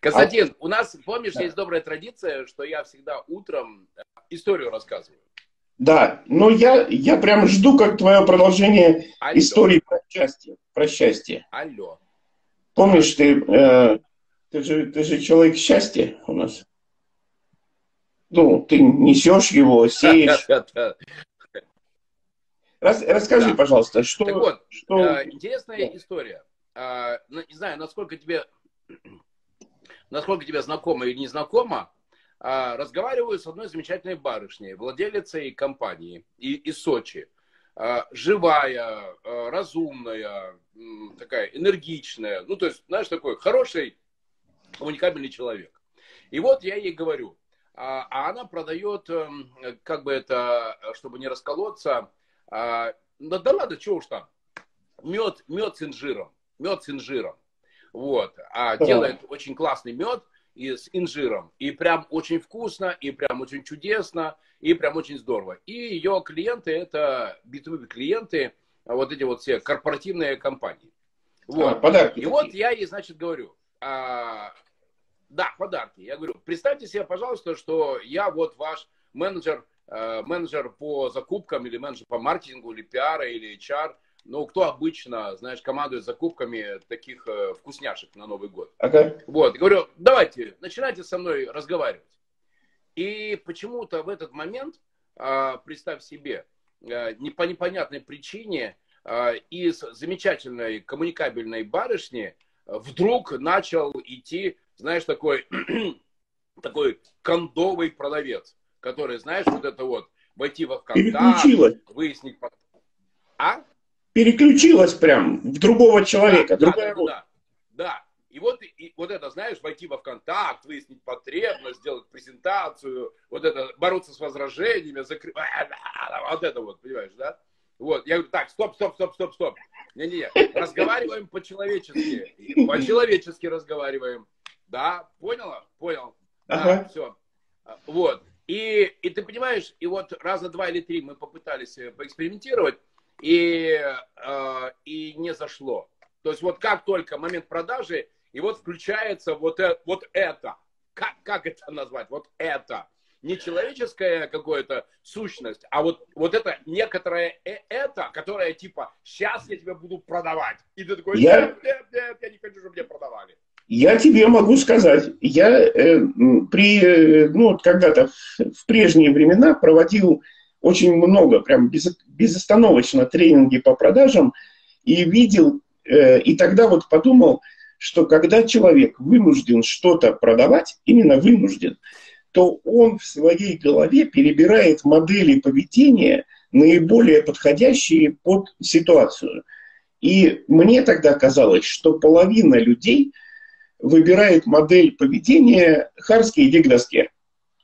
Константин, у нас, помнишь, есть добрая традиция, что я всегда утром э, историю рассказываю. Да, но я, я прям жду, как твое продолжение Алло. истории про счастье. Про счастье. Алло. Помнишь, ты, э, ты, же, ты же человек счастья у нас. Ну, ты несешь его, сеешь. Рас, расскажи, да. пожалуйста, что... Так вот, что... Э, интересная да. история. Э, не знаю, насколько тебе, насколько тебе знакомо или не знакомо, э, разговариваю с одной замечательной барышней, владелицей компании из Сочи. Э, живая, э, разумная, такая энергичная. Ну, то есть, знаешь, такой хороший, коммуникабельный человек. И вот я ей говорю, а, а она продает, эм, как бы это, чтобы не расколоться, а, да ладно, чего уж там. Мед, мед с инжиром. Мед с инжиром. Вот. А делает очень классный мед и с инжиром. И прям очень вкусно, и прям очень чудесно, и прям очень здорово. И ее клиенты это B2B клиенты, вот эти вот все корпоративные компании. Вот. А, подарки. И такие. вот я ей, значит, говорю, а, да, подарки. Я говорю, представьте себе, пожалуйста, что я вот ваш менеджер Э, менеджер по закупкам или менеджер по маркетингу или пиара или HR, ну, кто обычно, знаешь, командует закупками таких э, вкусняшек на Новый год. Okay. Вот, говорю, давайте, начинайте со мной разговаривать. И почему-то в этот момент, э, представь себе, э, не по непонятной причине э, из замечательной коммуникабельной барышни вдруг начал идти, знаешь, такой, такой кондовый продавец который, знаешь, вот это вот, войти во ВКонтакте, выяснить... А? Переключилась прям в другого человека. Да, да, да, да, да. И вот, и вот это, знаешь, войти во ВКонтакт, выяснить потребность, сделать презентацию, вот это, бороться с возражениями, закрыть, вот это вот, понимаешь, да? Вот, я говорю, так, стоп, стоп, стоп, стоп, стоп. Не-не-не, разговариваем по-человечески. По-человечески разговариваем. Да, поняла? Понял. Ага. Да, все. Вот. И, и ты понимаешь, и вот раза два или три мы попытались э, поэкспериментировать, и, э, и не зашло. То есть вот как только момент продажи, и вот включается вот, э, вот это. Как, как это назвать? Вот это. Не человеческая какая-то сущность, а вот, вот это некоторое э, это, которое типа, сейчас я тебя буду продавать. И ты такой, я... нет, нет, нет, я не хочу, чтобы мне продавали. Я тебе могу сказать, я э, при, э, ну, когда-то в, в прежние времена проводил очень много, прям без, безостановочно тренинги по продажам и видел, э, и тогда вот подумал, что когда человек вынужден что-то продавать, именно вынужден, то он в своей голове перебирает модели поведения, наиболее подходящие под ситуацию. И мне тогда казалось, что половина людей – выбирает модель поведения Харский, иди к.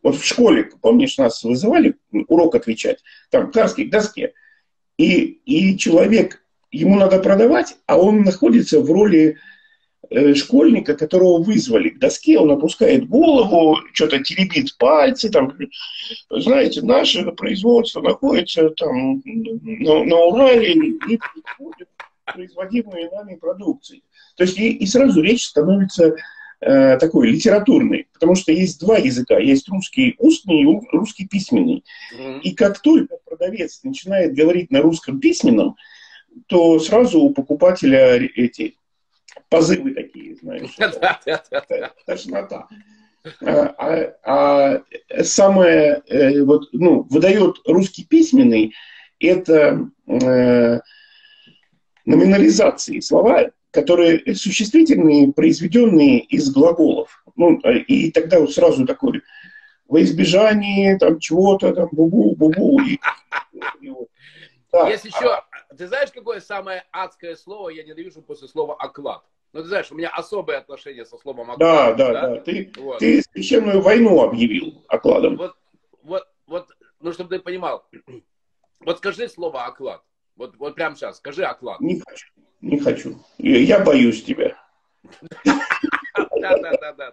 Вот в школе, помнишь, нас вызывали урок отвечать, там Харский к доске. И, и человек, ему надо продавать, а он находится в роли э, школьника, которого вызвали к доске, он опускает голову, что-то теребит пальцы, там, знаете, наше производство находится там на, на Урале и производимые нами продукции. То есть и, и сразу речь становится э, такой литературной, потому что есть два языка, есть русский устный и русский письменный. Mm-hmm. И как только продавец начинает говорить на русском письменном, то сразу у покупателя эти позывы такие, знаешь, тошнота. А, а, а самое, э, вот, ну, выдает русский письменный, это э, номинализации слова, которые существительные, произведенные из глаголов. Ну, и тогда вот сразу такой во избежание там чего-то, там, бубу, бубу. И, и вот. да. Есть еще, ты знаешь, какое самое адское слово я ненавижу после слова «оклад»? Ну, ты знаешь, у меня особое отношение со словом оклад. Да, да, да. да. Ты, вот. ты священную войну объявил окладом. Вот, вот, вот, ну, чтобы ты понимал. Вот скажи слово оклад. Вот, вот прямо сейчас, скажи оклад. Не хочу, не хочу. Я боюсь тебя. Да, да, да, да.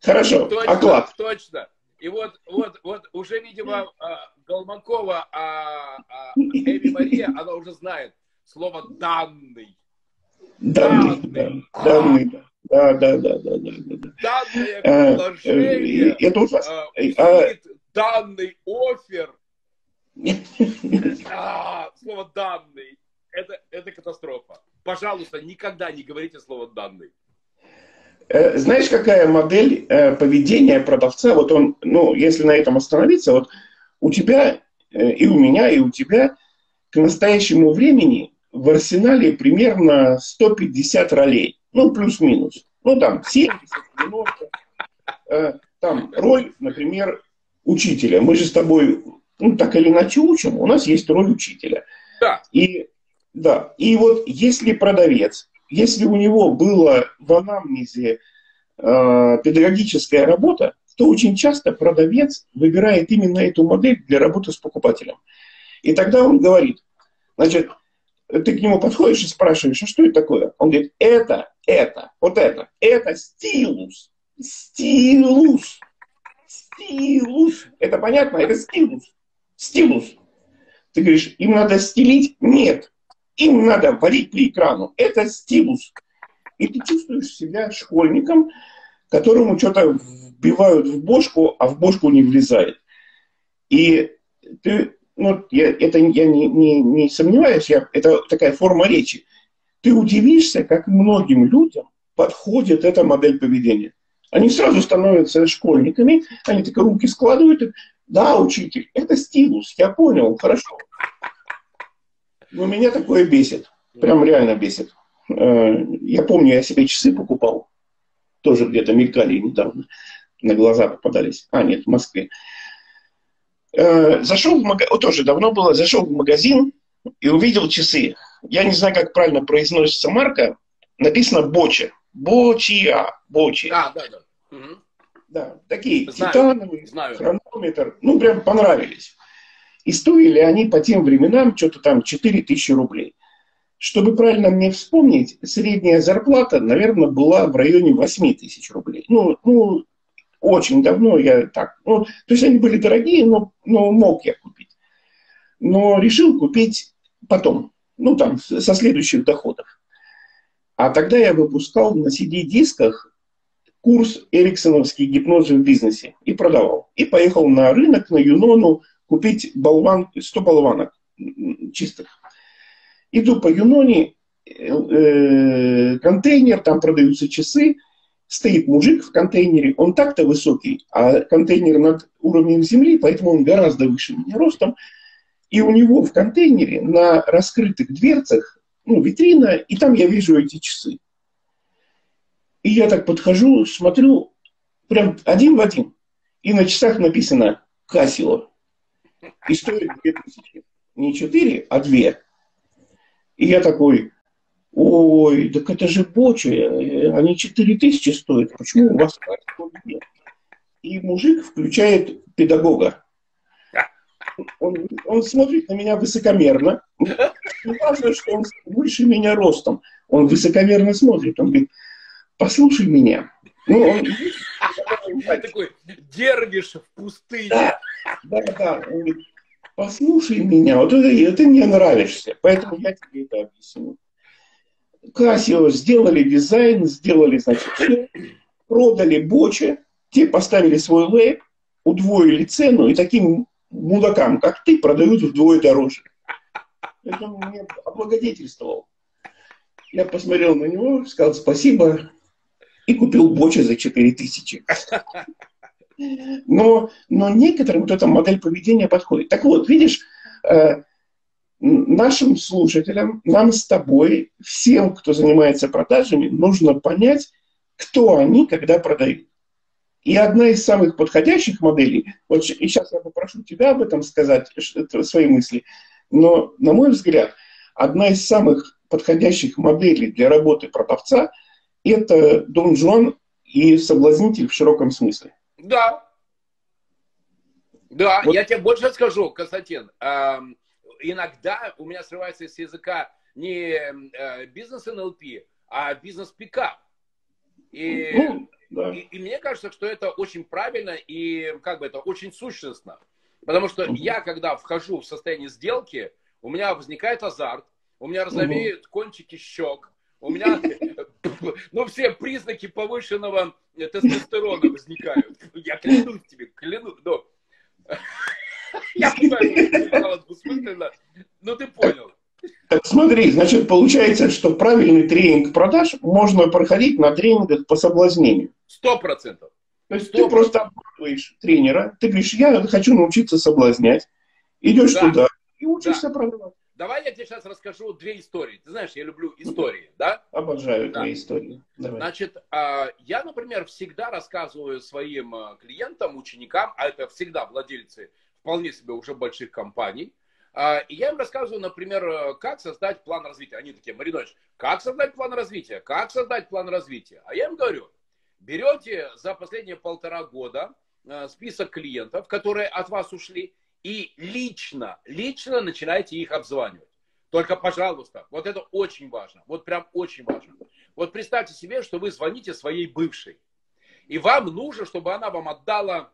Хорошо, точно, оклад. Точно. И вот, вот, вот уже, видимо, а, Голмакова, а, а Эми Мария, она уже знает слово «данный». Данный, данный, да. данный, Да, да, да, да, да, да. Данное э, предложение. Это ужасно. А, данный офер. а, слово данный. Это, это катастрофа. Пожалуйста, никогда не говорите слово данный. Э, знаешь, какая модель э, поведения продавца? Вот он, ну, если на этом остановиться, вот у тебя и у меня, и у тебя к настоящему времени в арсенале примерно 150 ролей. Ну, плюс-минус. Ну, там, 70, 90. Э, там, роль, например, учителя. Мы же с тобой, ну, так или иначе учим, у нас есть роль учителя. Да. И, да. И вот если продавец, если у него было в анамнезе э, педагогическая работа, то очень часто продавец выбирает именно эту модель для работы с покупателем. И тогда он говорит, значит, ты к нему подходишь и спрашиваешь, а что это такое? Он говорит, это, это, вот это, это стилус, стилус, стилус. Это понятно? Это стилус, стилус. Ты говоришь, им надо стилить? Нет. Им надо варить по экрану. Это стилус. И ты чувствуешь себя школьником, которому что-то вбивают в бошку, а в бошку не влезает. И ты ну, я, это я не, не, не сомневаюсь, я, это такая форма речи. Ты удивишься, как многим людям подходит эта модель поведения. Они сразу становятся школьниками, они так руки складывают, да, учитель, это стилус, я понял, хорошо. Но меня такое бесит, прям реально бесит. Э, я помню, я себе часы покупал, тоже где-то мелькали недавно, на глаза попадались. А, нет, в Москве. Э, зашел в магазин, тоже давно было, зашел в магазин и увидел часы. Я не знаю, как правильно произносится марка. Написано Бочи. Бочия. Бочи. А, да, да. Угу. Да, такие знаю, титановые, знаю. хронометр. Ну, прям понравились. И стоили они по тем временам что-то там 4000 рублей. Чтобы правильно мне вспомнить, средняя зарплата, наверное, была в районе 8 тысяч рублей. Ну, ну, очень давно я так, ну, то есть они были дорогие, но, но мог я купить. Но решил купить потом, ну там, со следующих доходов. А тогда я выпускал на CD-дисках курс Эриксоновский гипноз в бизнесе и продавал. И поехал на рынок, на Юнону купить болван, 100 болванок чистых. Иду по Юноне, э, э, контейнер, там продаются часы – стоит мужик в контейнере, он так-то высокий, а контейнер над уровнем земли, поэтому он гораздо выше меня ростом. И у него в контейнере на раскрытых дверцах, ну, витрина, и там я вижу эти часы. И я так подхожу, смотрю, прям один в один. И на часах написано «Кассио». И стоит 2000. Не 4, а 2. И я такой, Ой, так это же бочи, они 4 тысячи стоят, почему у вас нет? И мужик включает педагога. Он, он смотрит на меня высокомерно. Не важно, что он выше меня ростом. Он высокомерно смотрит. Он говорит, послушай меня. Ну, он, такой дервиш в пустыне. Да, да, да. Послушай меня. Вот это, ты мне нравишься, поэтому я тебе это объясню. Casio сделали дизайн, сделали, значит, все, продали Бочи, те поставили свой лейб, удвоили цену, и таким мудакам, как ты, продают вдвое дороже. Это он мне облагодетельствовал. Я посмотрел на него, сказал спасибо и купил Бочи за 4 тысячи. Но, но некоторым вот эта модель поведения подходит. Так вот, видишь, э, нашим слушателям, нам с тобой, всем, кто занимается продажами, нужно понять, кто они, когда продают. И одна из самых подходящих моделей, вот и сейчас я попрошу тебя об этом сказать, свои мысли, но, на мой взгляд, одна из самых подходящих моделей для работы продавца – это Дон Жуан и соблазнитель в широком смысле. Да. Да, вот. я тебе больше скажу, Константин иногда у меня срывается с языка не э, бизнес НЛП, а бизнес пикап. И, ну, да. и, и мне кажется, что это очень правильно и как бы это очень сущностно. Потому что угу. я, когда вхожу в состояние сделки, у меня возникает азарт, у меня розовеют угу. кончики щек, у меня ну, все признаки повышенного тестостерона возникают. Я клянусь тебе, клянусь. Но... Я понимаю, что двусмысленно, но ты понял. Так смотри, значит, получается, что правильный тренинг продаж можно проходить на тренингах по соблазнению. Сто процентов. То есть 100%. ты просто обманываешь тренера, ты говоришь, я хочу научиться соблазнять, идешь да. туда и учишься да. продавать. Давай я тебе сейчас расскажу две истории. Ты знаешь, я люблю истории, да? Обожаю да. твои истории. Давай. Значит, а, я, например, всегда рассказываю своим а, клиентам, ученикам, а это всегда владельцы вполне себе уже больших компаний, а, и я им рассказываю, например, как создать план развития. Они такие, Маринович, как создать план развития? Как создать план развития? А я им говорю, берете за последние полтора года список клиентов, которые от вас ушли, и лично, лично начинаете их обзванивать. Только, пожалуйста, вот это очень важно. Вот прям очень важно. Вот представьте себе, что вы звоните своей бывшей. И вам нужно, чтобы она вам отдала,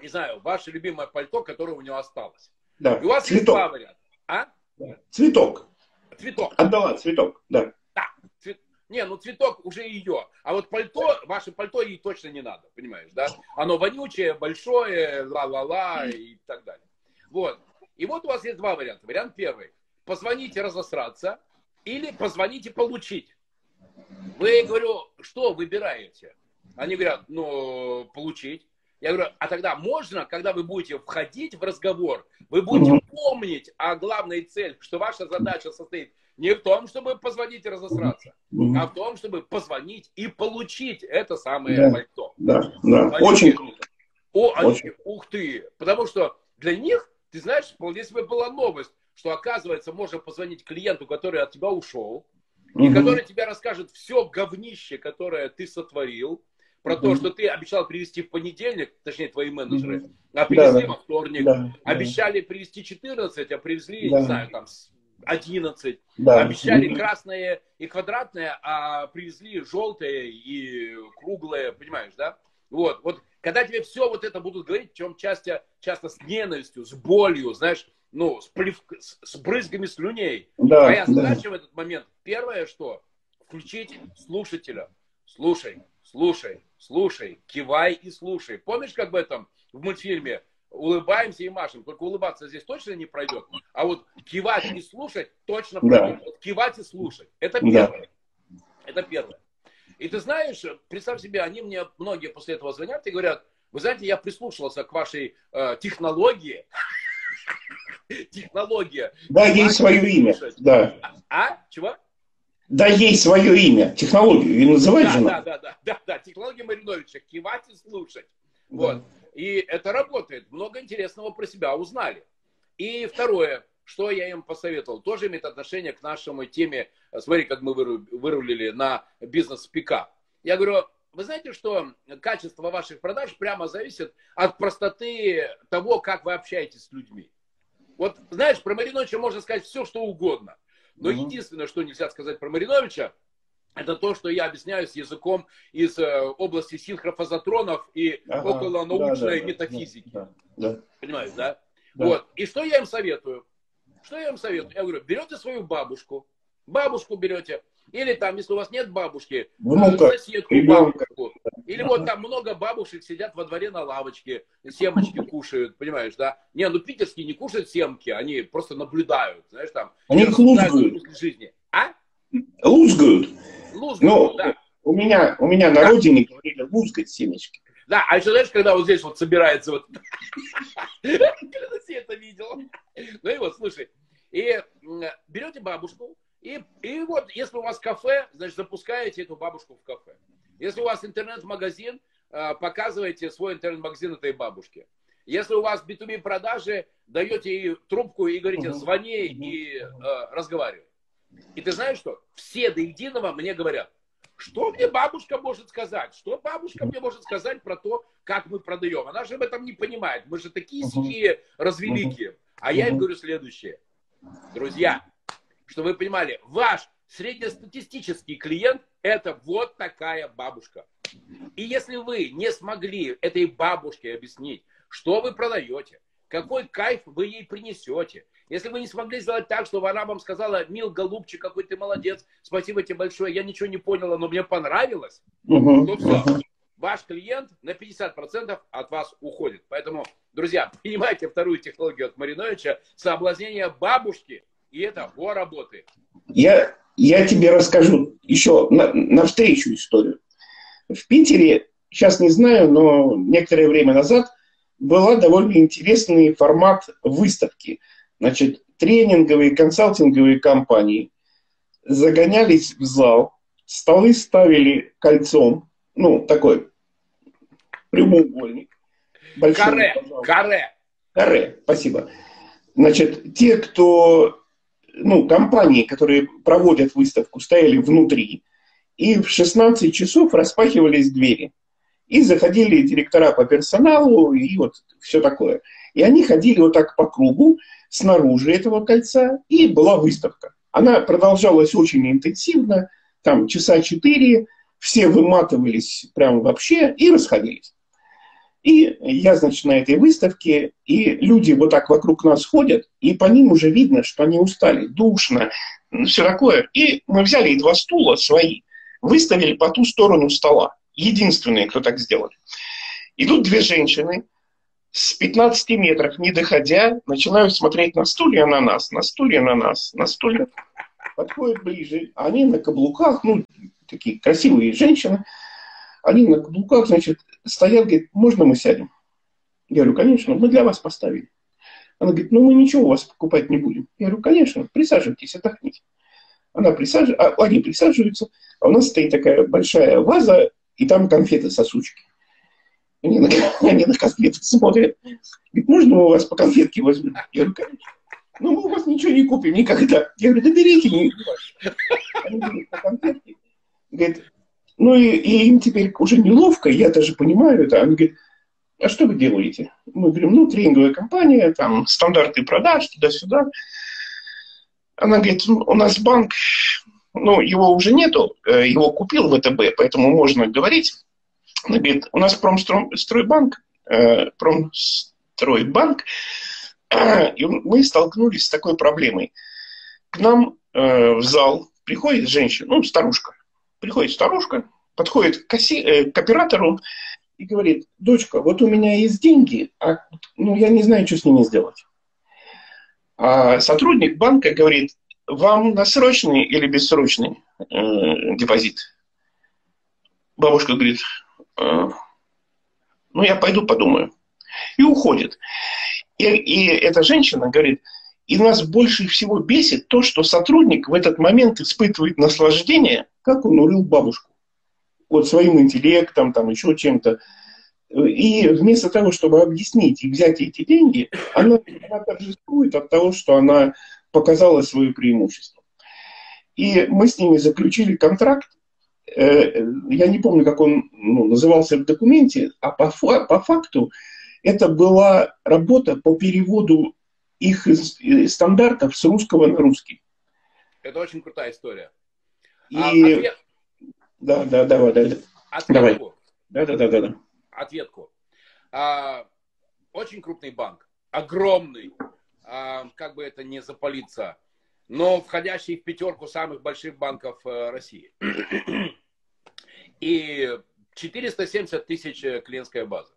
не знаю, ваше любимое пальто, которое у нее осталось. Да. И у вас цветок. есть два варианта. А? Да. Цветок. Цветок. Отдала цветок, да. Да. Цвет... Не, ну цветок уже ее. А вот пальто, ваше пальто ей точно не надо, понимаешь, да? Оно вонючее, большое, ла-ла-ла и так далее. Вот. И вот у вас есть два варианта. Вариант первый. Позвоните разосраться или позвоните получить. Вы, говорю, что выбираете? Они говорят, ну, получить. Я говорю, а тогда можно, когда вы будете входить в разговор, вы будете помнить о главной цели, что ваша задача состоит не в том, чтобы позвонить и разосраться, а в том, чтобы позвонить и получить это самое да, пальто. Да, да, очень. О, они, очень. ух ты, потому что для них ты знаешь, вполне себе была новость, что оказывается можно позвонить клиенту, который от тебя ушел, угу. и который тебе расскажет все говнище, которое ты сотворил, про угу. то, что ты обещал привезти в понедельник, точнее твои менеджеры, угу. а привезли да, во вторник, да, обещали да. привезти 14, а привезли, да. не знаю, там 11, да. обещали красное и квадратное, а привезли желтое и круглое, понимаешь, да? Вот, вот когда тебе все вот это будут говорить, чем часто, часто с ненавистью, с болью, знаешь, ну, с, плев... с брызгами слюней. Да, Твоя задача да. в этот момент, первое, что включить слушателя. Слушай, слушай, слушай, кивай и слушай. Помнишь, как в этом, в мультфильме улыбаемся и машем. Только улыбаться здесь точно не пройдет. А вот кивать и слушать точно пройдет. Да. Вот кивать и слушать. Это первое. Да. Это первое. И ты знаешь, представь себе, они мне многие после этого звонят и говорят, вы знаете, я прислушался к вашей э, технологии. Технология. Да, ей свое имя. Да. А? Чего? Да, ей свое имя. Технологию. И называть да, же да, да, да, да, да. Технология Мариновича. Кивать и слушать. Вот. И это работает. Много интересного про себя узнали. И второе что я им посоветовал? Тоже имеет отношение к нашему теме. Смотри, как мы вырулили на бизнес-пикап. Я говорю, вы знаете, что качество ваших продаж прямо зависит от простоты того, как вы общаетесь с людьми. Вот, знаешь, про Мариновича можно сказать все, что угодно. Но mm единственное, что нельзя сказать про Мариновича, это то, что я объясняю с языком из э, области синхрофазотронов и ага, околонаучной да, да, метафизики. Да, да. Понимаешь, да? да? Вот. И что я им советую? Что я вам советую? Я говорю, берете свою бабушку, бабушку берете, или там, если у вас нет бабушки, Внука, соседку, бабушку. Или вот там много бабушек сидят во дворе на лавочке, семочки кушают, понимаешь, да? Не, ну питерские не кушают семки, они просто наблюдают, знаешь, там. Они их лузгают. Жизни. А? Лузгают. Лузгают, ну, да. У меня, у меня на родине говорили лузгать семечки. Да, а еще знаешь, когда вот здесь вот собирается вот... Когда ты это видел? Ну и вот, слушай, и берете бабушку, и, и вот, если у вас кафе, значит, запускаете эту бабушку в кафе. Если у вас интернет-магазин, а, показываете свой интернет-магазин этой бабушке. Если у вас B2B продажи, даете ей трубку и говорите, звони и э, разговаривай. И ты знаешь что? Все до единого мне говорят, что мне бабушка может сказать? Что бабушка мне может сказать про то, как мы продаем? Она же об этом не понимает. Мы же такие сухие развеликие. А я им говорю следующее. Друзья, чтобы вы понимали, ваш среднестатистический клиент – это вот такая бабушка. И если вы не смогли этой бабушке объяснить, что вы продаете, какой кайф вы ей принесете. Если вы не смогли сделать так, чтобы она вам сказала, мил, голубчик, какой ты молодец, спасибо тебе большое, я ничего не поняла, но мне понравилось, угу, то все. Ваш клиент на 50% от вас уходит. Поэтому, друзья, принимайте вторую технологию от Мариновича, соблазнение бабушки, и это по работы. Я, я тебе расскажу еще на, навстречу историю. В Питере, сейчас не знаю, но некоторое время назад была довольно интересный формат выставки – Значит, тренинговые, консалтинговые компании загонялись в зал, столы ставили кольцом, ну, такой прямоугольник. Большой, каре, каре. Каре, спасибо. Значит, те, кто, ну, компании, которые проводят выставку, стояли внутри, и в 16 часов распахивались двери. И заходили директора по персоналу, и вот все такое. И они ходили вот так по кругу, снаружи этого кольца, и была выставка. Она продолжалась очень интенсивно, там часа четыре, все выматывались прям вообще и расходились. И я, значит, на этой выставке, и люди вот так вокруг нас ходят, и по ним уже видно, что они устали, душно, все такое. И мы взяли два стула свои, выставили по ту сторону стола. Единственные, кто так сделал. Идут две женщины, с 15 метров, не доходя, начинают смотреть на стулья на нас, на стулья на нас, на стулья. Подходят ближе. Они на каблуках, ну, такие красивые женщины, они на каблуках, значит, стоят, говорят, можно мы сядем? Я говорю, конечно, мы для вас поставили. Она говорит, ну мы ничего у вас покупать не будем. Я говорю, конечно, присаживайтесь, отдохните. Она присаживается, а, они присаживаются, а у нас стоит такая большая ваза, и там конфеты-сосучки. Они на, они на конфеты смотрят. Говорит, можно мы у вас по конфетке возьмем? Я говорю, конечно. Ну, мы у вас ничего не купим никогда. Я говорю, да берите. Не... Они говорят, по конфетке. Говорит, ну и, и им теперь уже неловко, я даже понимаю это. Они говорят, а что вы делаете? Мы говорим, ну, тренинговая компания, там, стандарты продаж, туда-сюда. Она говорит, у нас банк, ну, его уже нету, э, его купил ВТБ, поэтому можно говорить. Она говорит, у нас промстройбанк, э, промстройбанк, и мы столкнулись с такой проблемой. К нам э, в зал приходит женщина, ну, старушка, приходит старушка, подходит к, оси, э, к оператору и говорит, дочка, вот у меня есть деньги, а ну, я не знаю, что с ними сделать. А сотрудник банка говорит, вам на срочный или бессрочный э, депозит? Бабушка говорит, Э, ну, я пойду подумаю. И уходит. И, и эта женщина говорит, и нас больше всего бесит то, что сотрудник в этот момент испытывает наслаждение, как он урыл бабушку. Вот своим интеллектом, там еще чем-то. И вместо того, чтобы объяснить и взять эти деньги, она, она торжествует от того, что она показала свое преимущество. И мы с ними заключили контракт, Э, я не помню, как он ну, назывался в документе, а по, по факту это была работа по переводу их стандартов с русского на русский. Это очень крутая история. И... А, ответ... Да, да, давай, да, Ответку. Давай. Да, да, да, да, да. Ответку. А, очень крупный банк, огромный, а, как бы это не запалиться, но входящий в пятерку самых больших банков э, России и 470 тысяч э, клиентская база.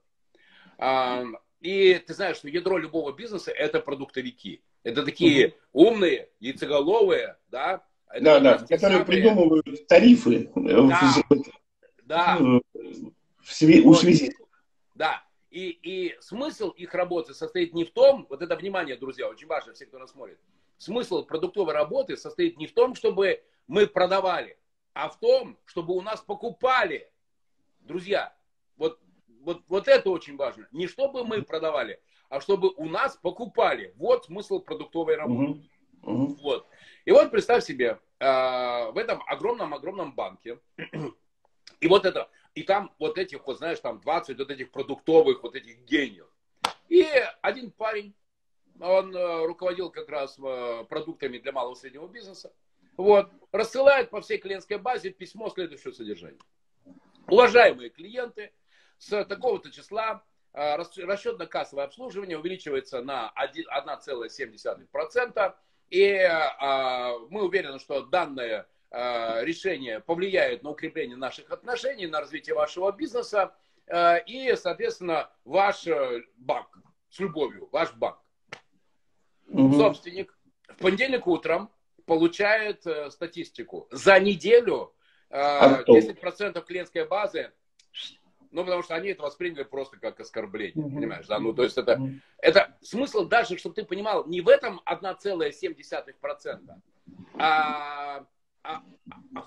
И ты знаешь, что ядро любого бизнеса это продуктовики. Это такие угу. умные, яйцеголовые, да? Да, да, которые самые... придумывают тарифы э, да, в, да. в, в, у связи. Да. И, и смысл их работы состоит не в том, вот это внимание, друзья, очень важно, все, кто нас смотрит, смысл продуктовой работы состоит не в том, чтобы мы продавали, а в том, чтобы у нас покупали. Друзья, вот, вот, это очень важно. Не чтобы мы продавали, а чтобы у нас покупали. Вот смысл продуктовой работы. Uh-huh. Uh-huh. Вот. И вот представь себе, э, в этом огромном-огромном банке, и вот это, и там вот этих, вот знаешь, там 20 вот этих продуктовых, вот этих гениев. И один парень, он э, руководил как раз э, продуктами для малого и среднего бизнеса. Вот, рассылает по всей клиентской базе письмо следующего содержания. Уважаемые клиенты, с такого-то числа расчетно-кассовое обслуживание увеличивается на 1,7%. И мы уверены, что данное решение повлияет на укрепление наших отношений, на развитие вашего бизнеса и, соответственно, ваш банк с любовью, ваш банк. Угу. Собственник в понедельник утром получает э, статистику. За неделю э, 10% клиентской базы, ну, потому что они это восприняли просто как оскорбление, угу. понимаешь, да, ну, то есть это, угу. это смысл даже, чтобы ты понимал, не в этом 1,7%, а, а, а,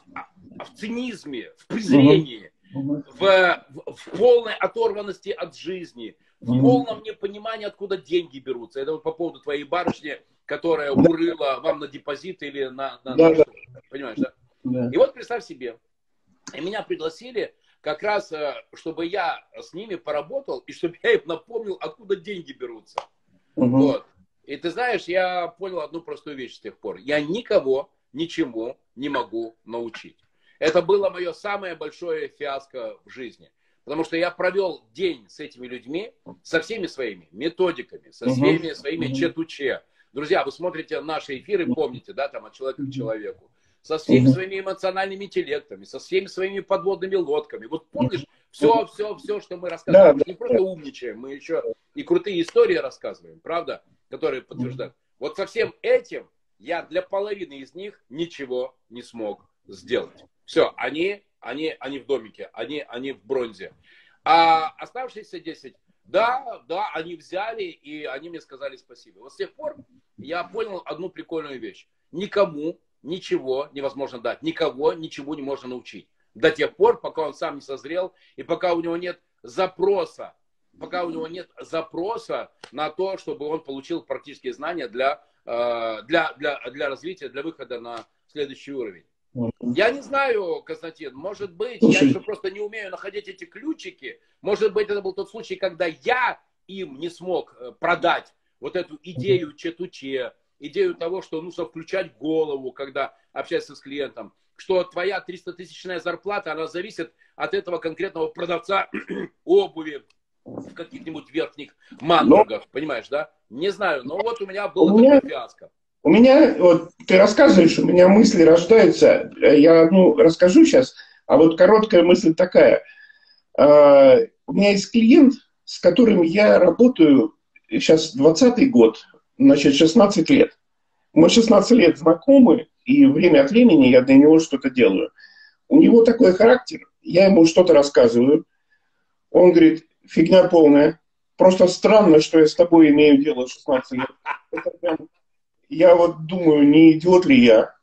а в цинизме, в презрении, угу. в, в, в полной оторванности от жизни, в полном непонимании, откуда деньги берутся. Это вот по поводу твоей барышни, которая урыла вам на депозит или на... на, да, на да. Понимаешь, да? да? И вот представь себе, меня пригласили как раз, э, чтобы я с ними поработал, и чтобы я им напомнил, откуда деньги берутся. Угу. Вот. И ты знаешь, я понял одну простую вещь с тех пор. Я никого ничему не могу научить. Это было мое самое большое фиаско в жизни. Потому что я провел день с этими людьми, со всеми своими методиками, со всеми своими четуче. Друзья, вы смотрите наши эфиры, помните, да, там от человека к человеку. Со всеми своими эмоциональными интеллектами, со всеми своими подводными лодками. Вот помнишь, все, все, все, что мы рассказываем. Мы не просто умничаем, мы еще и крутые истории рассказываем, правда, которые подтверждают. Вот со всем этим я для половины из них ничего не смог сделать. Все, они они, они в домике, они, они в бронзе. А оставшиеся 10, да, да, они взяли, и они мне сказали спасибо. Вот с тех пор я понял одну прикольную вещь. Никому ничего невозможно дать, никого ничего не можно научить. До тех пор, пока он сам не созрел, и пока у него нет запроса, пока у него нет запроса на то, чтобы он получил практические знания для, э, для, для, для развития, для выхода на следующий уровень. Я не знаю, Константин, может быть, Слушай. я еще просто не умею находить эти ключики. Может быть, это был тот случай, когда я им не смог э, продать вот эту идею четуче, идею того, что нужно включать голову, когда общаешься с клиентом, что твоя 300-тысячная зарплата, она зависит от этого конкретного продавца обуви в каких-нибудь верхних мандрагах, понимаешь, да? Не знаю, но вот у меня было у меня... фиаско. У меня, вот ты рассказываешь, у меня мысли рождаются. Я одну расскажу сейчас, а вот короткая мысль такая. А, у меня есть клиент, с которым я работаю сейчас 20 год, значит, 16 лет. Мы 16 лет знакомы, и время от времени я для него что-то делаю. У него такой характер, я ему что-то рассказываю, он говорит, фигня полная, просто странно, что я с тобой имею дело 16 лет. Это прям я вот думаю, не идиот ли я.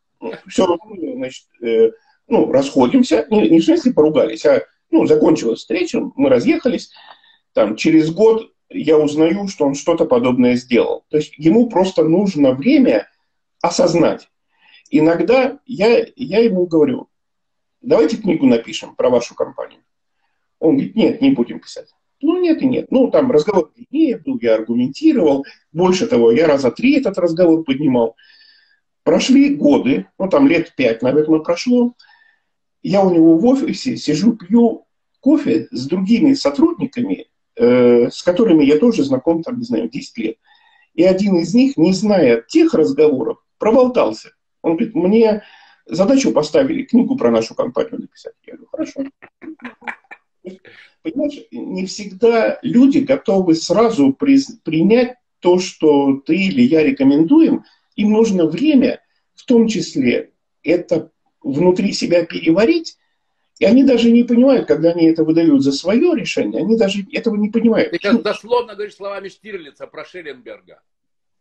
Все равно, значит, э, ну, расходимся. Не, не в смысле поругались, а ну, закончилась встреча, мы разъехались. Там, через год я узнаю, что он что-то подобное сделал. То есть ему просто нужно время осознать. Иногда я, я ему говорю, давайте книгу напишем про вашу компанию. Он говорит, нет, не будем писать. Ну, нет и нет. Ну, там разговор длиннее был, я аргументировал. Больше того, я раза три этот разговор поднимал. Прошли годы, ну, там лет пять, наверное, прошло. Я у него в офисе сижу, пью кофе с другими сотрудниками, э, с которыми я тоже знаком, там, не знаю, 10 лет. И один из них, не зная тех разговоров, проболтался. Он говорит, мне задачу поставили книгу про нашу компанию написать. Я говорю, хорошо. Понимаешь, не всегда люди готовы сразу при, принять то, что ты или я рекомендуем. Им нужно время, в том числе, это внутри себя переварить, и они даже не понимают, когда они это выдают за свое решение, они даже этого не понимают. Ты сейчас дословно говоришь словами Штирлица про Шелленберга.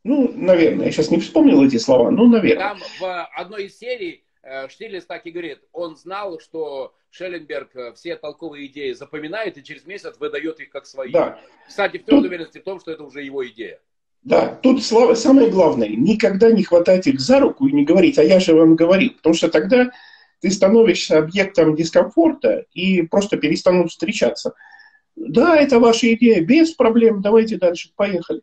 Ну, наверное, я сейчас не вспомнил эти слова, ну, наверное. Там в одной из серий Э, Штирлиц так и говорит, он знал, что Шелленберг э, все толковые идеи запоминает и через месяц выдает их как свои. Да. Кстати, в твердой уверенности в том, что это уже его идея. Да, тут самое главное, никогда не хватать их за руку и не говорить, а я же вам говорил, потому что тогда ты становишься объектом дискомфорта и просто перестанут встречаться. Да, это ваша идея, без проблем, давайте дальше, поехали.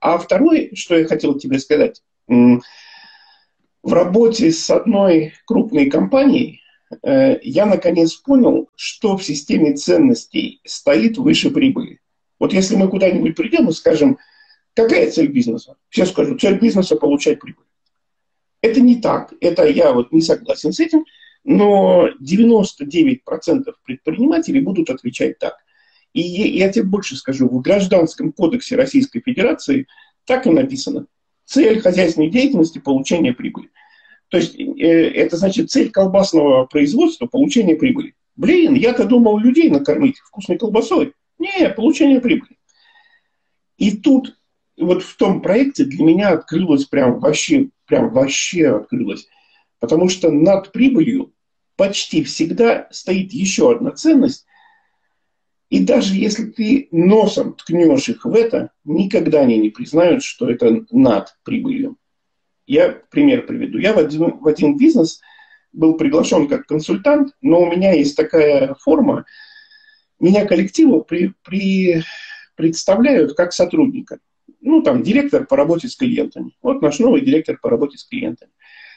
А второе, что я хотел тебе сказать, в работе с одной крупной компанией э, я наконец понял, что в системе ценностей стоит выше прибыли. Вот если мы куда-нибудь придем и скажем, какая цель бизнеса? Все скажут, цель бизнеса – получать прибыль. Это не так. Это я вот не согласен с этим. Но 99% предпринимателей будут отвечать так. И я тебе больше скажу, в Гражданском кодексе Российской Федерации так и написано. Цель хозяйственной деятельности – получение прибыли. То есть э, это значит цель колбасного производства – получение прибыли. Блин, я-то думал людей накормить вкусной колбасой. Не, получение прибыли. И тут вот в том проекте для меня открылось прям вообще, прям вообще открылось. Потому что над прибылью почти всегда стоит еще одна ценность. И даже если ты носом ткнешь их в это, никогда они не признают, что это над прибылью. Я пример приведу. Я в один, в один бизнес был приглашен как консультант, но у меня есть такая форма. Меня коллективу при, при, представляют как сотрудника. Ну, там, директор по работе с клиентами. Вот наш новый директор по работе с клиентами.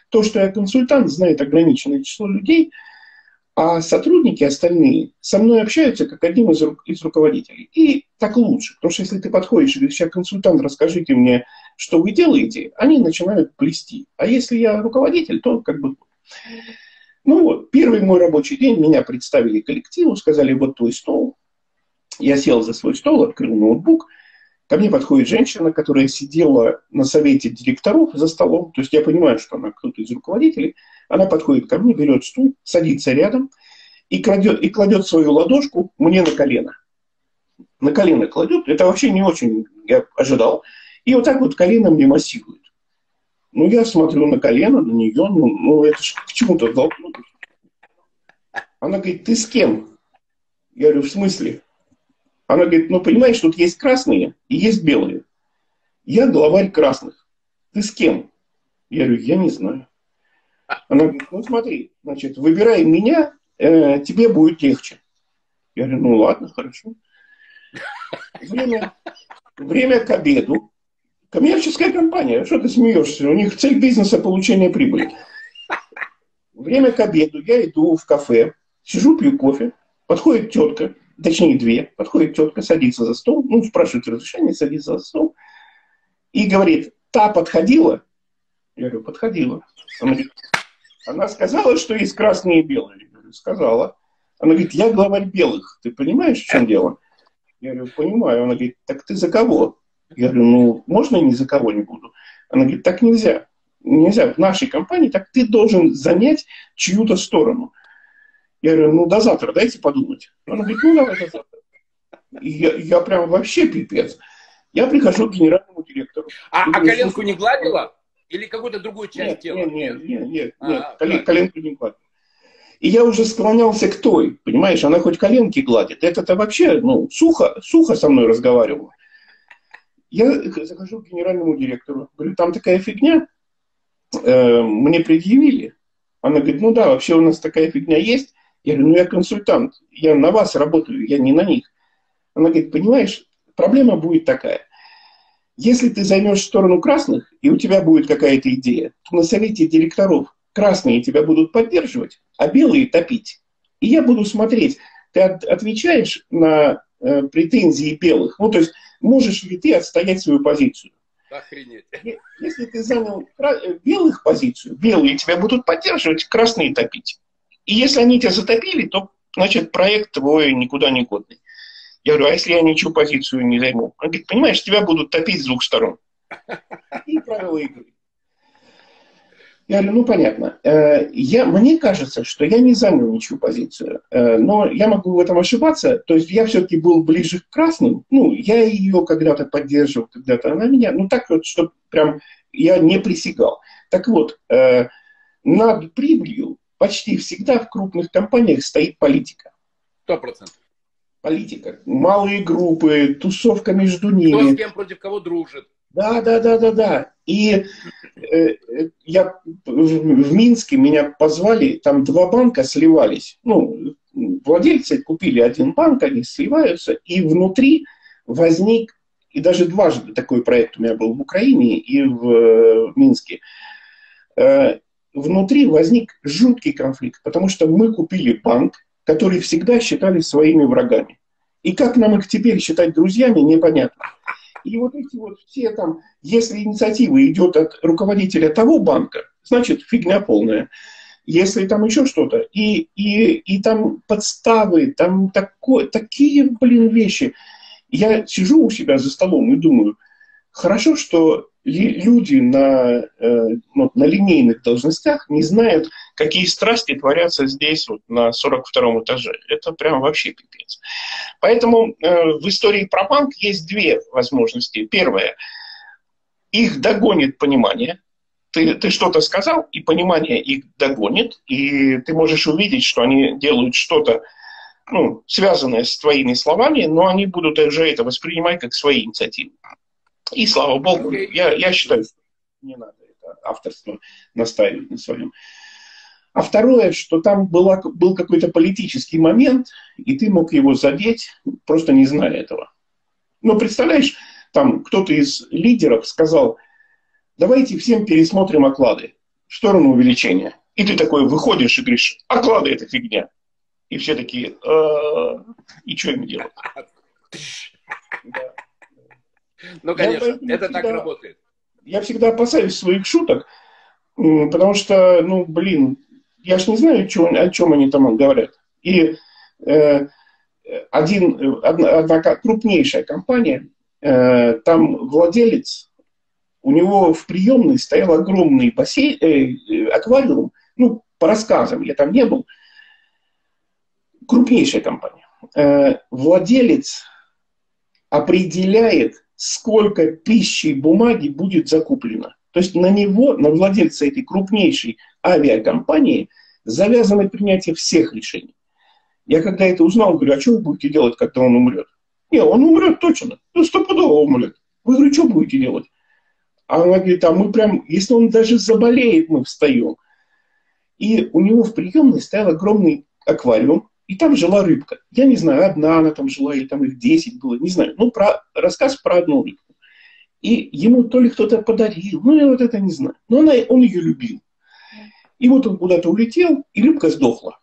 То, что я консультант, знает ограниченное число людей, а сотрудники остальные со мной общаются как одним из, из руководителей. И так лучше, потому что если ты подходишь и говоришь, я консультант, расскажите мне, что вы делаете, они начинают плести. А если я руководитель, то как бы... Ну вот, первый мой рабочий день меня представили коллективу, сказали, вот твой стол. Я сел за свой стол, открыл ноутбук – Ко мне подходит женщина, которая сидела на совете директоров за столом. То есть я понимаю, что она кто-то из руководителей. Она подходит ко мне, берет стул, садится рядом и кладет, и кладет свою ладошку мне на колено. На колено кладет. Это вообще не очень я ожидал. И вот так вот колено мне массирует. Ну, я смотрю на колено, на нее, ну, ну это ж к чему-то толкнуть. Она говорит, ты с кем? Я говорю, в смысле? Она говорит, ну понимаешь, тут есть красные и есть белые. Я главарь красных. Ты с кем? Я говорю, я не знаю. Она говорит, ну смотри, значит, выбирай меня, э, тебе будет легче. Я говорю, ну ладно, хорошо. Время, время к обеду. Коммерческая компания, что ты смеешься? У них цель бизнеса получение прибыли. Время к обеду. Я иду в кафе, сижу, пью кофе. Подходит тетка, точнее две, подходит тетка, садится за стол, ну, спрашивает разрешение, садится за стол и говорит, та подходила? Я говорю, подходила. Она говорит, она сказала, что есть красные и белые. Я говорю, сказала. Она говорит, я главарь белых. Ты понимаешь, в чем дело? Я говорю, понимаю. Она говорит, так ты за кого? Я говорю, ну, можно ни за кого не буду? Она говорит, так нельзя. Нельзя. В нашей компании так ты должен занять чью-то сторону. Я говорю, ну до завтра дайте подумать. Она говорит, ну давай до завтра. И я, я прям вообще пипец. Я прихожу к генеральному директору. А, а коленку не гладила? Или какую-то другую часть нет, тела? Нет, нет, нет, нет, а, нет колен, коленку не гладила. И я уже склонялся к той, понимаешь, она хоть коленки гладит. Это-то вообще, ну, сухо, сухо со мной разговаривала. Я захожу к генеральному директору, говорю, там такая фигня, э, мне предъявили. Она говорит, ну да, вообще у нас такая фигня есть, я говорю, ну я консультант, я на вас работаю, я не на них. Она говорит, понимаешь, проблема будет такая. Если ты займешь сторону красных, и у тебя будет какая-то идея, то на совете директоров красные тебя будут поддерживать, а белые топить. И я буду смотреть, ты от, отвечаешь на э, претензии белых, ну то есть можешь ли ты отстоять свою позицию. Охренеть. Если ты занял белых позицию, белые тебя будут поддерживать, красные топить. И если они тебя затопили, то, значит, проект твой никуда не годный. Я говорю, а если я ничью позицию не займу? Он говорит, понимаешь, тебя будут топить с двух сторон. И правила игры. Я говорю, ну понятно. Э, я, мне кажется, что я не занял ничью позицию, э, но я могу в этом ошибаться. То есть я все-таки был ближе к красным. Ну, я ее когда-то поддерживал, когда-то она меня. Ну так вот, что прям я не присягал. Так вот, э, над прибылью почти всегда в крупных компаниях стоит политика. Сто процентов. Политика. Малые группы, тусовка между ними. Кто с кем против кого дружит. Да, да, да, да, да. И э, я в, в Минске меня позвали, там два банка сливались. Ну, владельцы купили один банк, они сливаются, и внутри возник, и даже дважды такой проект у меня был в Украине и в, э, в Минске. Э, внутри возник жуткий конфликт, потому что мы купили банк, который всегда считали своими врагами. И как нам их теперь считать друзьями, непонятно. И вот эти вот все там, если инициатива идет от руководителя того банка, значит фигня полная. Если там еще что-то, и, и, и там подставы, там такое, такие, блин, вещи. Я сижу у себя за столом и думаю, хорошо, что люди на, э, ну, на линейных должностях не знают, какие страсти творятся здесь, вот, на 42 этаже. Это прям вообще пипец. Поэтому э, в истории про банк есть две возможности. Первое. Их догонит понимание. Ты, ты что-то сказал, и понимание их догонит, и ты можешь увидеть, что они делают что-то, ну, связанное с твоими словами, но они будут уже это воспринимать как свои инициативы. И слава богу, я, я считаю, что не надо это авторство настаивать на своем. А второе, что там была, был какой-то политический момент, и ты мог его задеть, просто не зная этого. Но представляешь, там кто-то из лидеров сказал, давайте всем пересмотрим оклады в сторону увеличения. И ты такой выходишь и говоришь, оклады это фигня. И все такие, «А, и что им делать? Да. Ну, конечно, это всегда, так работает. Я всегда опасаюсь своих шуток, потому что, ну, блин, я ж не знаю, что, о чем они там говорят. И э, один, одна, одна крупнейшая компания, э, там владелец, у него в приемной стоял огромный бассейн, э, аквариум, ну, по рассказам, я там не был, крупнейшая компания. Э, владелец определяет сколько пищи и бумаги будет закуплено. То есть на него, на владельца этой крупнейшей авиакомпании, завязано принятие всех решений. Я когда это узнал, говорю, а что вы будете делать, когда он умрет? Не, он умрет точно. Ну, стопудово умрет. Вы, говорю, что будете делать? А она говорит, а мы прям, если он даже заболеет, мы встаем. И у него в приемной стоял огромный аквариум, и там жила рыбка. Я не знаю, одна она там жила, или там их 10 было, не знаю. Ну, про, рассказ про одну рыбку. И ему то ли кто-то подарил, ну, я вот это не знаю. Но она, он ее любил. И вот он куда-то улетел, и рыбка сдохла.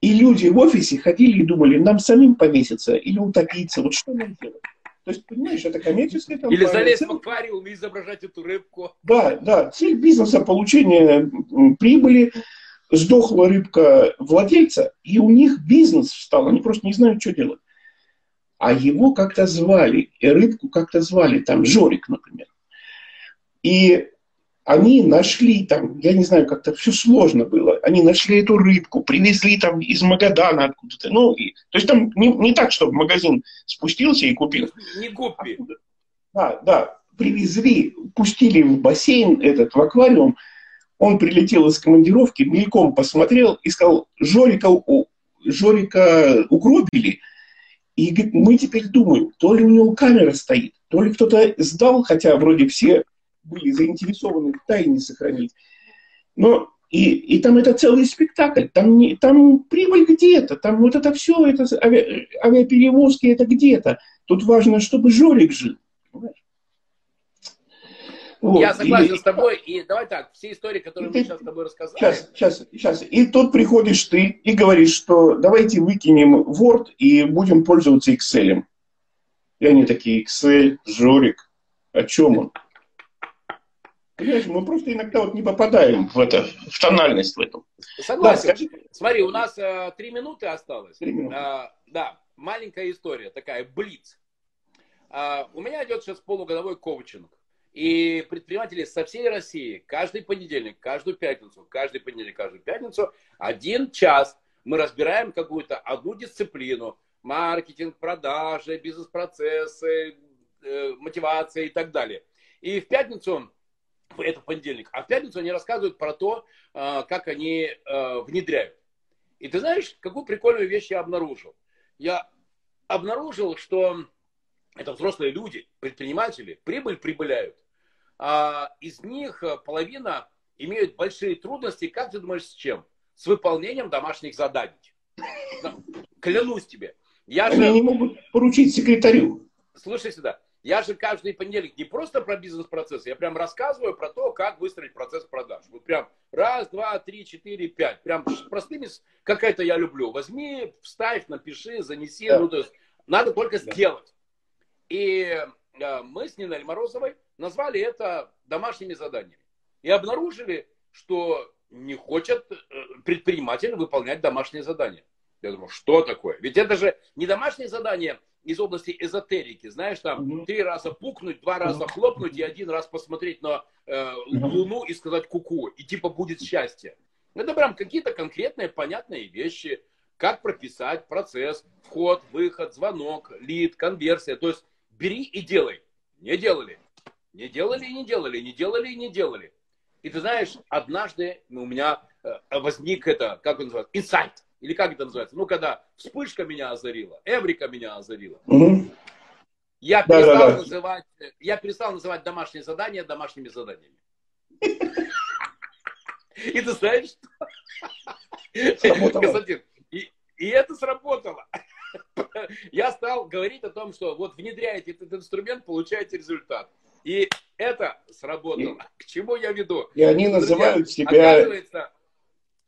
И люди в офисе ходили и думали, нам самим повеситься или утопиться, вот что нам делать? То есть, понимаешь, это коммерческая компания. Или залезть в аквариум и изображать эту рыбку. Да, да. Цель бизнеса – получение прибыли, сдохла рыбка владельца, и у них бизнес встал, они просто не знают, что делать. А его как-то звали, и рыбку как-то звали, там, Жорик, например. И они нашли там, я не знаю, как-то все сложно было. Они нашли эту рыбку, привезли там из Магадана откуда-то. Ну, и, то есть там не, не так, чтобы магазин спустился и купил. Не купи. Да, да. Привезли, пустили в бассейн этот, в аквариум, он прилетел из командировки, мельком посмотрел и сказал, Жорика, Жорика угробили. И говорит, мы теперь думаем, то ли у него камера стоит, то ли кто-то сдал, хотя вроде все были заинтересованы в тайне сохранить. Но и, и там это целый спектакль, там, не, там прибыль где-то, там вот это все, это ави, авиаперевозки это где-то. Тут важно, чтобы Жорик жил. Вот. Я согласен и, с тобой. И давай так, все истории, которые мы сейчас с тобой рассказали. Сейчас, сейчас, сейчас. И тут приходишь ты и говоришь, что давайте выкинем Word и будем пользоваться Excel. И они такие, Excel, Жорик, о чем он? Понимаешь, мы просто иногда вот не попадаем в это, в тональность в эту. Согласен. Да, Смотри, у нас э, три минуты осталось. Три минуты. А, да, маленькая история, такая, блиц. А, у меня идет сейчас полугодовой коучинг. И предприниматели со всей России каждый понедельник, каждую пятницу, каждый понедельник, каждую пятницу, один час мы разбираем какую-то одну дисциплину. Маркетинг, продажи, бизнес-процессы, э, мотивация и так далее. И в пятницу, это понедельник, а в пятницу они рассказывают про то, э, как они э, внедряют. И ты знаешь, какую прикольную вещь я обнаружил? Я обнаружил, что это взрослые люди, предприниматели, прибыль прибыляют а, из них э, половина имеют большие трудности, как ты думаешь, с чем? С выполнением домашних заданий. Клянусь тебе. Я Они же... не могут поручить секретарю. Слушай сюда. Я же каждый понедельник не просто про бизнес-процесс, я прям рассказываю про то, как выстроить процесс продаж. Вот прям раз, два, три, четыре, пять. Прям простыми, как это я люблю. Возьми, вставь, напиши, занеси. Да. Ну, то есть надо только да. сделать. И э, мы с Ниной Морозовой назвали это домашними заданиями. И обнаружили, что не хочет э, предприниматель выполнять домашние задания. Я думаю, что такое? Ведь это же не домашнее задание из области эзотерики, знаешь, там mm-hmm. три раза пукнуть, два раза хлопнуть и один раз посмотреть на э, Луну и сказать куку, и типа будет счастье. Это прям какие-то конкретные, понятные вещи, как прописать процесс, вход, выход, звонок, лид, конверсия. То есть бери и делай. Не делали. Не делали и не делали, не делали и не делали. И ты знаешь, однажды у меня э, возник это, как он называется, инсайт. Или как это называется? Ну, когда вспышка меня озарила, эврика меня озарила. Угу. Я, перестал да, да. Называть, я перестал называть домашние задания домашними заданиями. И ты знаешь, что? Константин, и это сработало. Я стал говорить о том, что вот внедряете этот инструмент, получаете результат. И это сработало. И, К чему я веду? И они называют себя... Оказывается,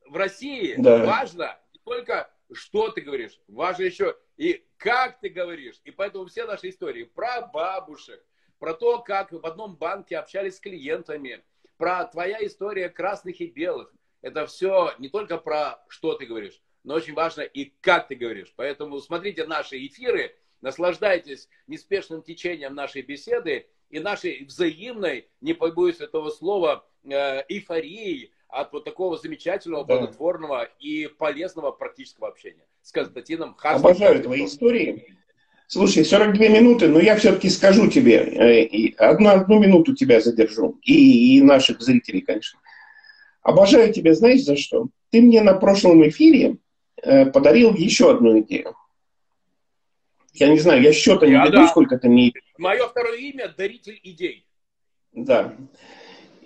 в России да. важно только что ты говоришь, важно еще и как ты говоришь. И поэтому все наши истории про бабушек, про то, как в одном банке общались с клиентами, про твоя история красных и белых. Это все не только про что ты говоришь, но очень важно и как ты говоришь. Поэтому смотрите наши эфиры, наслаждайтесь неспешным течением нашей беседы и нашей взаимной, не побоюсь этого слова, э, эйфорией, от вот такого замечательного, да. плодотворного и полезного практического общения с Константином Харсом. Обожаю твои истории. Слушай, 42 минуты, но я все-таки скажу тебе, э, одну, одну минуту тебя задержу, и, и наших зрителей, конечно. Обожаю тебя, знаешь, за что? Ты мне на прошлом эфире подарил еще одну идею. Я не знаю, я счета не веду, да. сколько ты мне... Мое второе имя – даритель идей. Да.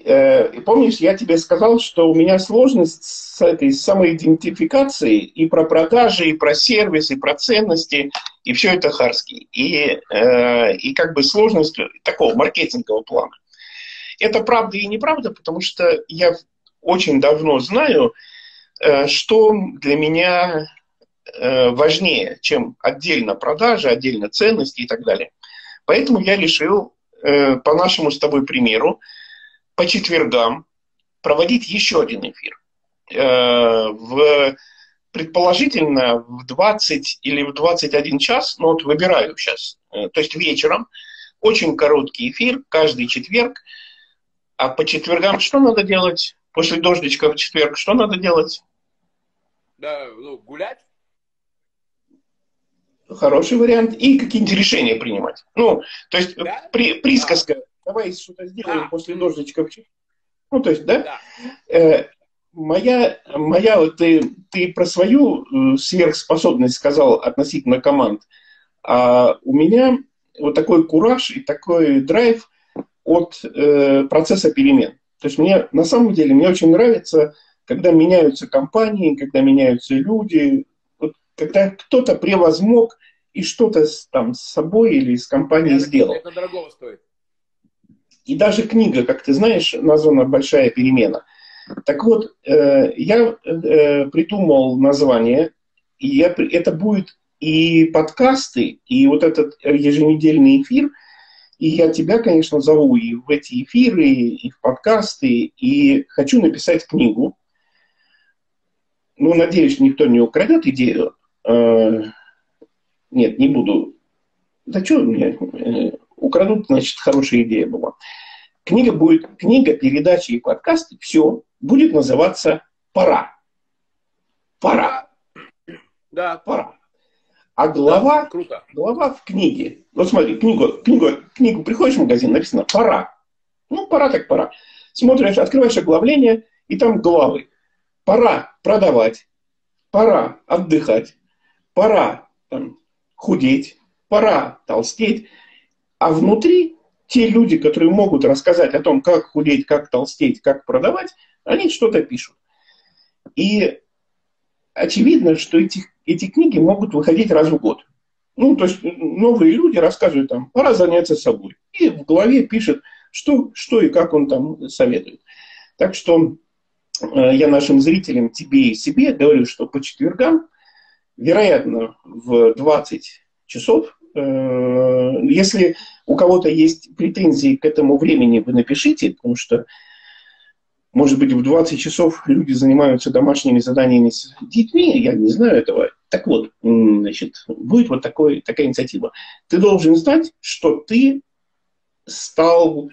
Э, помнишь, я тебе сказал, что у меня сложность с этой самоидентификацией и про продажи, и про сервис, и про ценности, и все это харский. И, э, и как бы сложность такого маркетингового плана. Это правда и неправда, потому что я очень давно знаю, э, что для меня важнее, чем отдельно продажи, отдельно ценности и так далее. Поэтому я решил, по нашему с тобой примеру, по четвергам проводить еще один эфир. Э, в, предположительно в 20 или в 21 час, ну вот выбираю сейчас, э, то есть вечером, очень короткий эфир, каждый четверг. А по четвергам что надо делать? После дождичка в четверг что надо делать? Да, ну, гулять. Хороший вариант. И какие-нибудь решения принимать. Ну, то есть да? при, присказка. Да давай что-то сделаем да. после дождичка. Ну, то есть, да? да. Э, моя, моя вот ты, ты про свою э, сверхспособность сказал относительно команд, а у меня вот такой кураж и такой драйв от э, процесса перемен. То есть мне на самом деле мне очень нравится, когда меняются компании, когда меняются люди, вот, когда кто-то превозмог и что-то там с собой или с компанией это, сделал. Это дорого стоит. И даже книга, как ты знаешь, названа «Большая перемена». Так вот, э, я э, придумал название, и я, это будет и подкасты, и вот этот еженедельный эфир, и я тебя, конечно, зову и в эти эфиры, и в подкасты, и хочу написать книгу. Ну, надеюсь, никто не украдет идею. Э, нет, не буду. Да что мне? украдут, значит, хорошая идея была. Книга будет, книга, передачи и подкасты, все, будет называться «Пора». «Пора». Да. «Пора». А глава, да, круто. глава в книге. Вот смотри, книгу, книгу, книгу приходишь в магазин, написано «Пора». Ну, пора так пора. Смотришь, открываешь оглавление, и там главы. Пора продавать, пора отдыхать, пора там, худеть, пора толстеть. А внутри те люди, которые могут рассказать о том, как худеть, как толстеть, как продавать, они что-то пишут. И очевидно, что эти, эти книги могут выходить раз в год. Ну, то есть новые люди рассказывают там, пора заняться собой. И в голове пишет, что, что и как он там советует. Так что э, я нашим зрителям, тебе и себе говорю, что по четвергам, вероятно, в 20 часов, э, если у кого-то есть претензии к этому времени, вы напишите, потому что может быть, в 20 часов люди занимаются домашними заданиями с детьми, я не знаю этого. Так вот, значит, будет вот такой, такая инициатива. Ты должен знать, что ты стал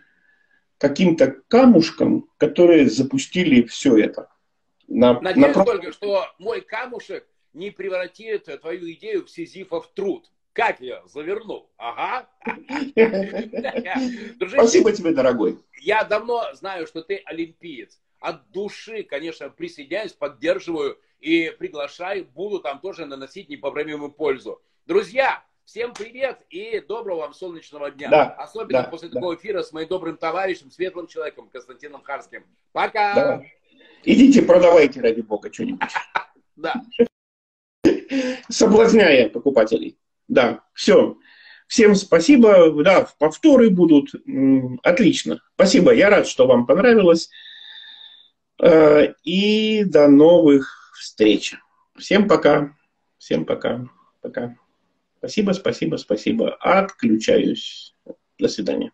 каким-то камушком, которые запустили все это. На, Надеюсь на... только, что мой камушек не превратит твою идею в сизифов труд. Как я завернул? Ага. Спасибо тебе, дорогой. Я давно знаю, что ты олимпиец. От души, конечно, присоединяюсь, поддерживаю и приглашаю. Буду там тоже наносить непоправимую пользу. Друзья, всем привет и доброго вам солнечного дня. Да, Особенно да, после да. такого эфира с моим добрым товарищем, светлым человеком Константином Харским. Пока! Да. Идите, продавайте, ради бога, что-нибудь. Да. Соблазняя покупателей. Да, все. Всем спасибо. Да, повторы будут. Отлично. Спасибо. Я рад, что вам понравилось. Э, и до новых встреч. Всем пока. Всем пока. Пока. Спасибо, спасибо, спасибо. Отключаюсь. До свидания.